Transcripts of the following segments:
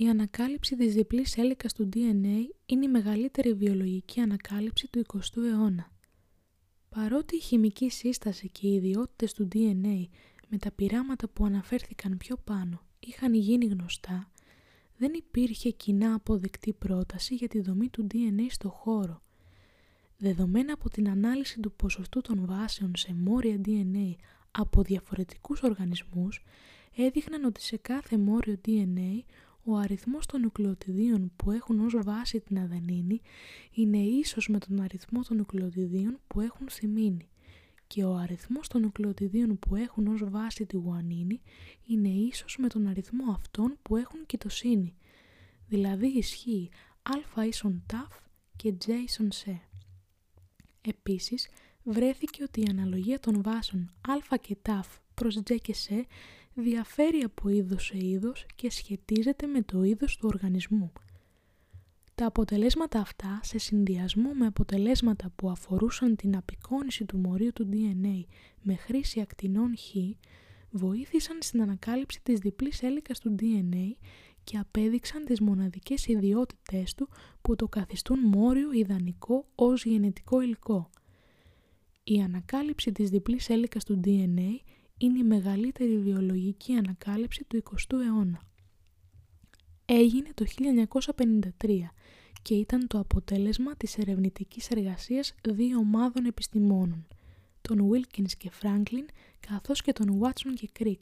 Η ανακάλυψη της διπλής έλικας του DNA είναι η μεγαλύτερη βιολογική ανακάλυψη του 20ου αιώνα. Παρότι η χημική σύσταση και οι ιδιότητες του DNA με τα πειράματα που αναφέρθηκαν πιο πάνω είχαν γίνει γνωστά, δεν υπήρχε κοινά αποδεκτή πρόταση για τη δομή του DNA στο χώρο. Δεδομένα από την ανάλυση του ποσοστού των βάσεων σε μόρια DNA από διαφορετικούς οργανισμούς, έδειχναν ότι σε κάθε μόριο DNA ο αριθμός των νουκλεοτιδίων που έχουν ως βάση την αδενίνη είναι ίσος με τον αριθμό των νουκλεοτιδίων που έχουν θυμίνη και ο αριθμός των νουκλεοτιδίων που έχουν ως βάση τη γουανίνη είναι ίσος με τον αριθμό αυτών που έχουν κοιτοσύνη, δηλαδή ισχύει α ίσον ταφ και j ίσον σε. Επίσης, βρέθηκε ότι η αναλογία των βάσεων α και ταφ προς j και σε διαφέρει από είδος σε είδος και σχετίζεται με το είδος του οργανισμού. Τα αποτελέσματα αυτά, σε συνδυασμό με αποτελέσματα που αφορούσαν την απεικόνηση του μορίου του DNA με χρήση ακτινών Χ, βοήθησαν στην ανακάλυψη της διπλής έλικας του DNA και απέδειξαν τις μοναδικές ιδιότητές του που το καθιστούν μόριο ιδανικό ως γενετικό υλικό. Η ανακάλυψη της διπλής έλικας του DNA είναι η μεγαλύτερη βιολογική ανακάλυψη του 20ου αιώνα. Έγινε το 1953 και ήταν το αποτέλεσμα της ερευνητικής εργασίας δύο ομάδων επιστημόνων, των Wilkins και Franklin καθώς και των Watson και Crick.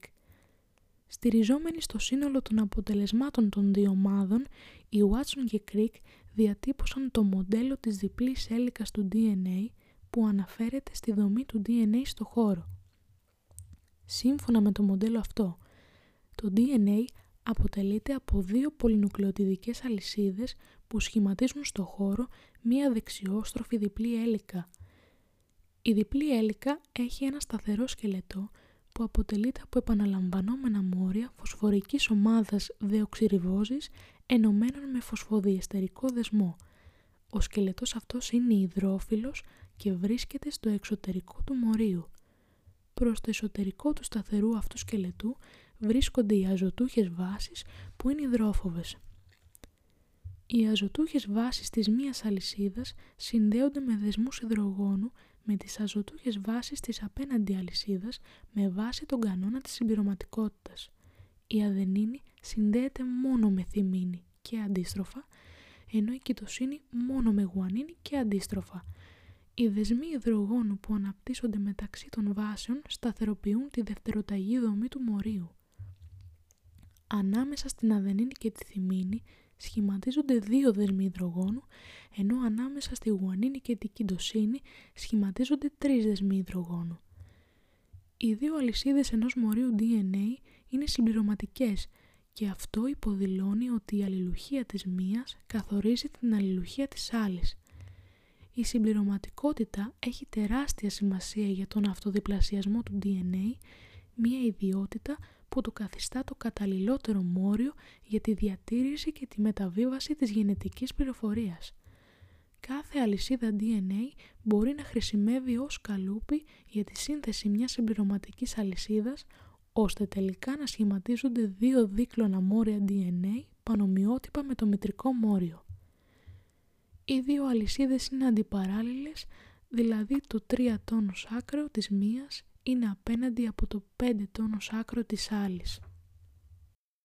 Στηριζόμενοι στο σύνολο των αποτελεσμάτων των δύο ομάδων, οι Watson και Crick διατύπωσαν το μοντέλο της διπλής έλικας του DNA που αναφέρεται στη δομή του DNA στο χώρο. Σύμφωνα με το μοντέλο αυτό, το DNA αποτελείται από δύο πολυνουκλεοτιδικές αλυσίδες που σχηματίζουν στο χώρο μία δεξιόστροφη διπλή έλικα. Η διπλή έλικα έχει ένα σταθερό σκελετό που αποτελείται από επαναλαμβανόμενα μόρια φωσφορικής ομάδας δεοξυριβόζης ενωμένων με φωσφοδιεστερικό δεσμό. Ο σκελετός αυτός είναι υδρόφιλος και βρίσκεται στο εξωτερικό του μορίου. Προς το εσωτερικό του σταθερού αυτού σκελετού βρίσκονται οι αζωτούχες βάσεις που είναι υδρόφοβες. Οι αζωτούχες βάσεις της μίας αλυσίδας συνδέονται με δεσμούς υδρογόνου με τις αζωτούχες βάσεις της απέναντι αλυσίδας με βάση τον κανόνα της συμπληρωματικότητας. Η αδενίνη συνδέεται μόνο με θυμίνη και αντίστροφα, ενώ η κοιτοσύνη μόνο με γουανίνη και αντίστροφα. Οι δεσμοί υδρογόνου που αναπτύσσονται μεταξύ των βάσεων σταθεροποιούν τη δευτεροταγή δομή του μορίου. Ανάμεσα στην αδενίνη και τη θυμίνη σχηματίζονται δύο δεσμοί υδρογόνου, ενώ ανάμεσα στη γουανίνη και την κοιντοσύνη σχηματίζονται τρεις δεσμοί υδρογόνου. Οι δύο αλυσίδες ενός μορίου DNA είναι συμπληρωματικές και αυτό υποδηλώνει ότι η αλληλουχία της μίας καθορίζει την αλληλουχία της άλλης. Η συμπληρωματικότητα έχει τεράστια σημασία για τον αυτοδιπλασιασμό του DNA, μία ιδιότητα που το καθιστά το καταλληλότερο μόριο για τη διατήρηση και τη μεταβίβαση της γενετικής πληροφορίας. Κάθε αλυσίδα DNA μπορεί να χρησιμεύει ως καλούπι για τη σύνθεση μιας συμπληρωματικής αλυσίδας, ώστε τελικά να σχηματίζονται δύο δίκλωνα μόρια DNA πανομοιότυπα με το μητρικό μόριο. Οι δύο αλυσίδες είναι αντιπαράλληλες, δηλαδή το 3 τόνος άκρο της μίας είναι απέναντι από το 5 τόνος άκρο της άλλης.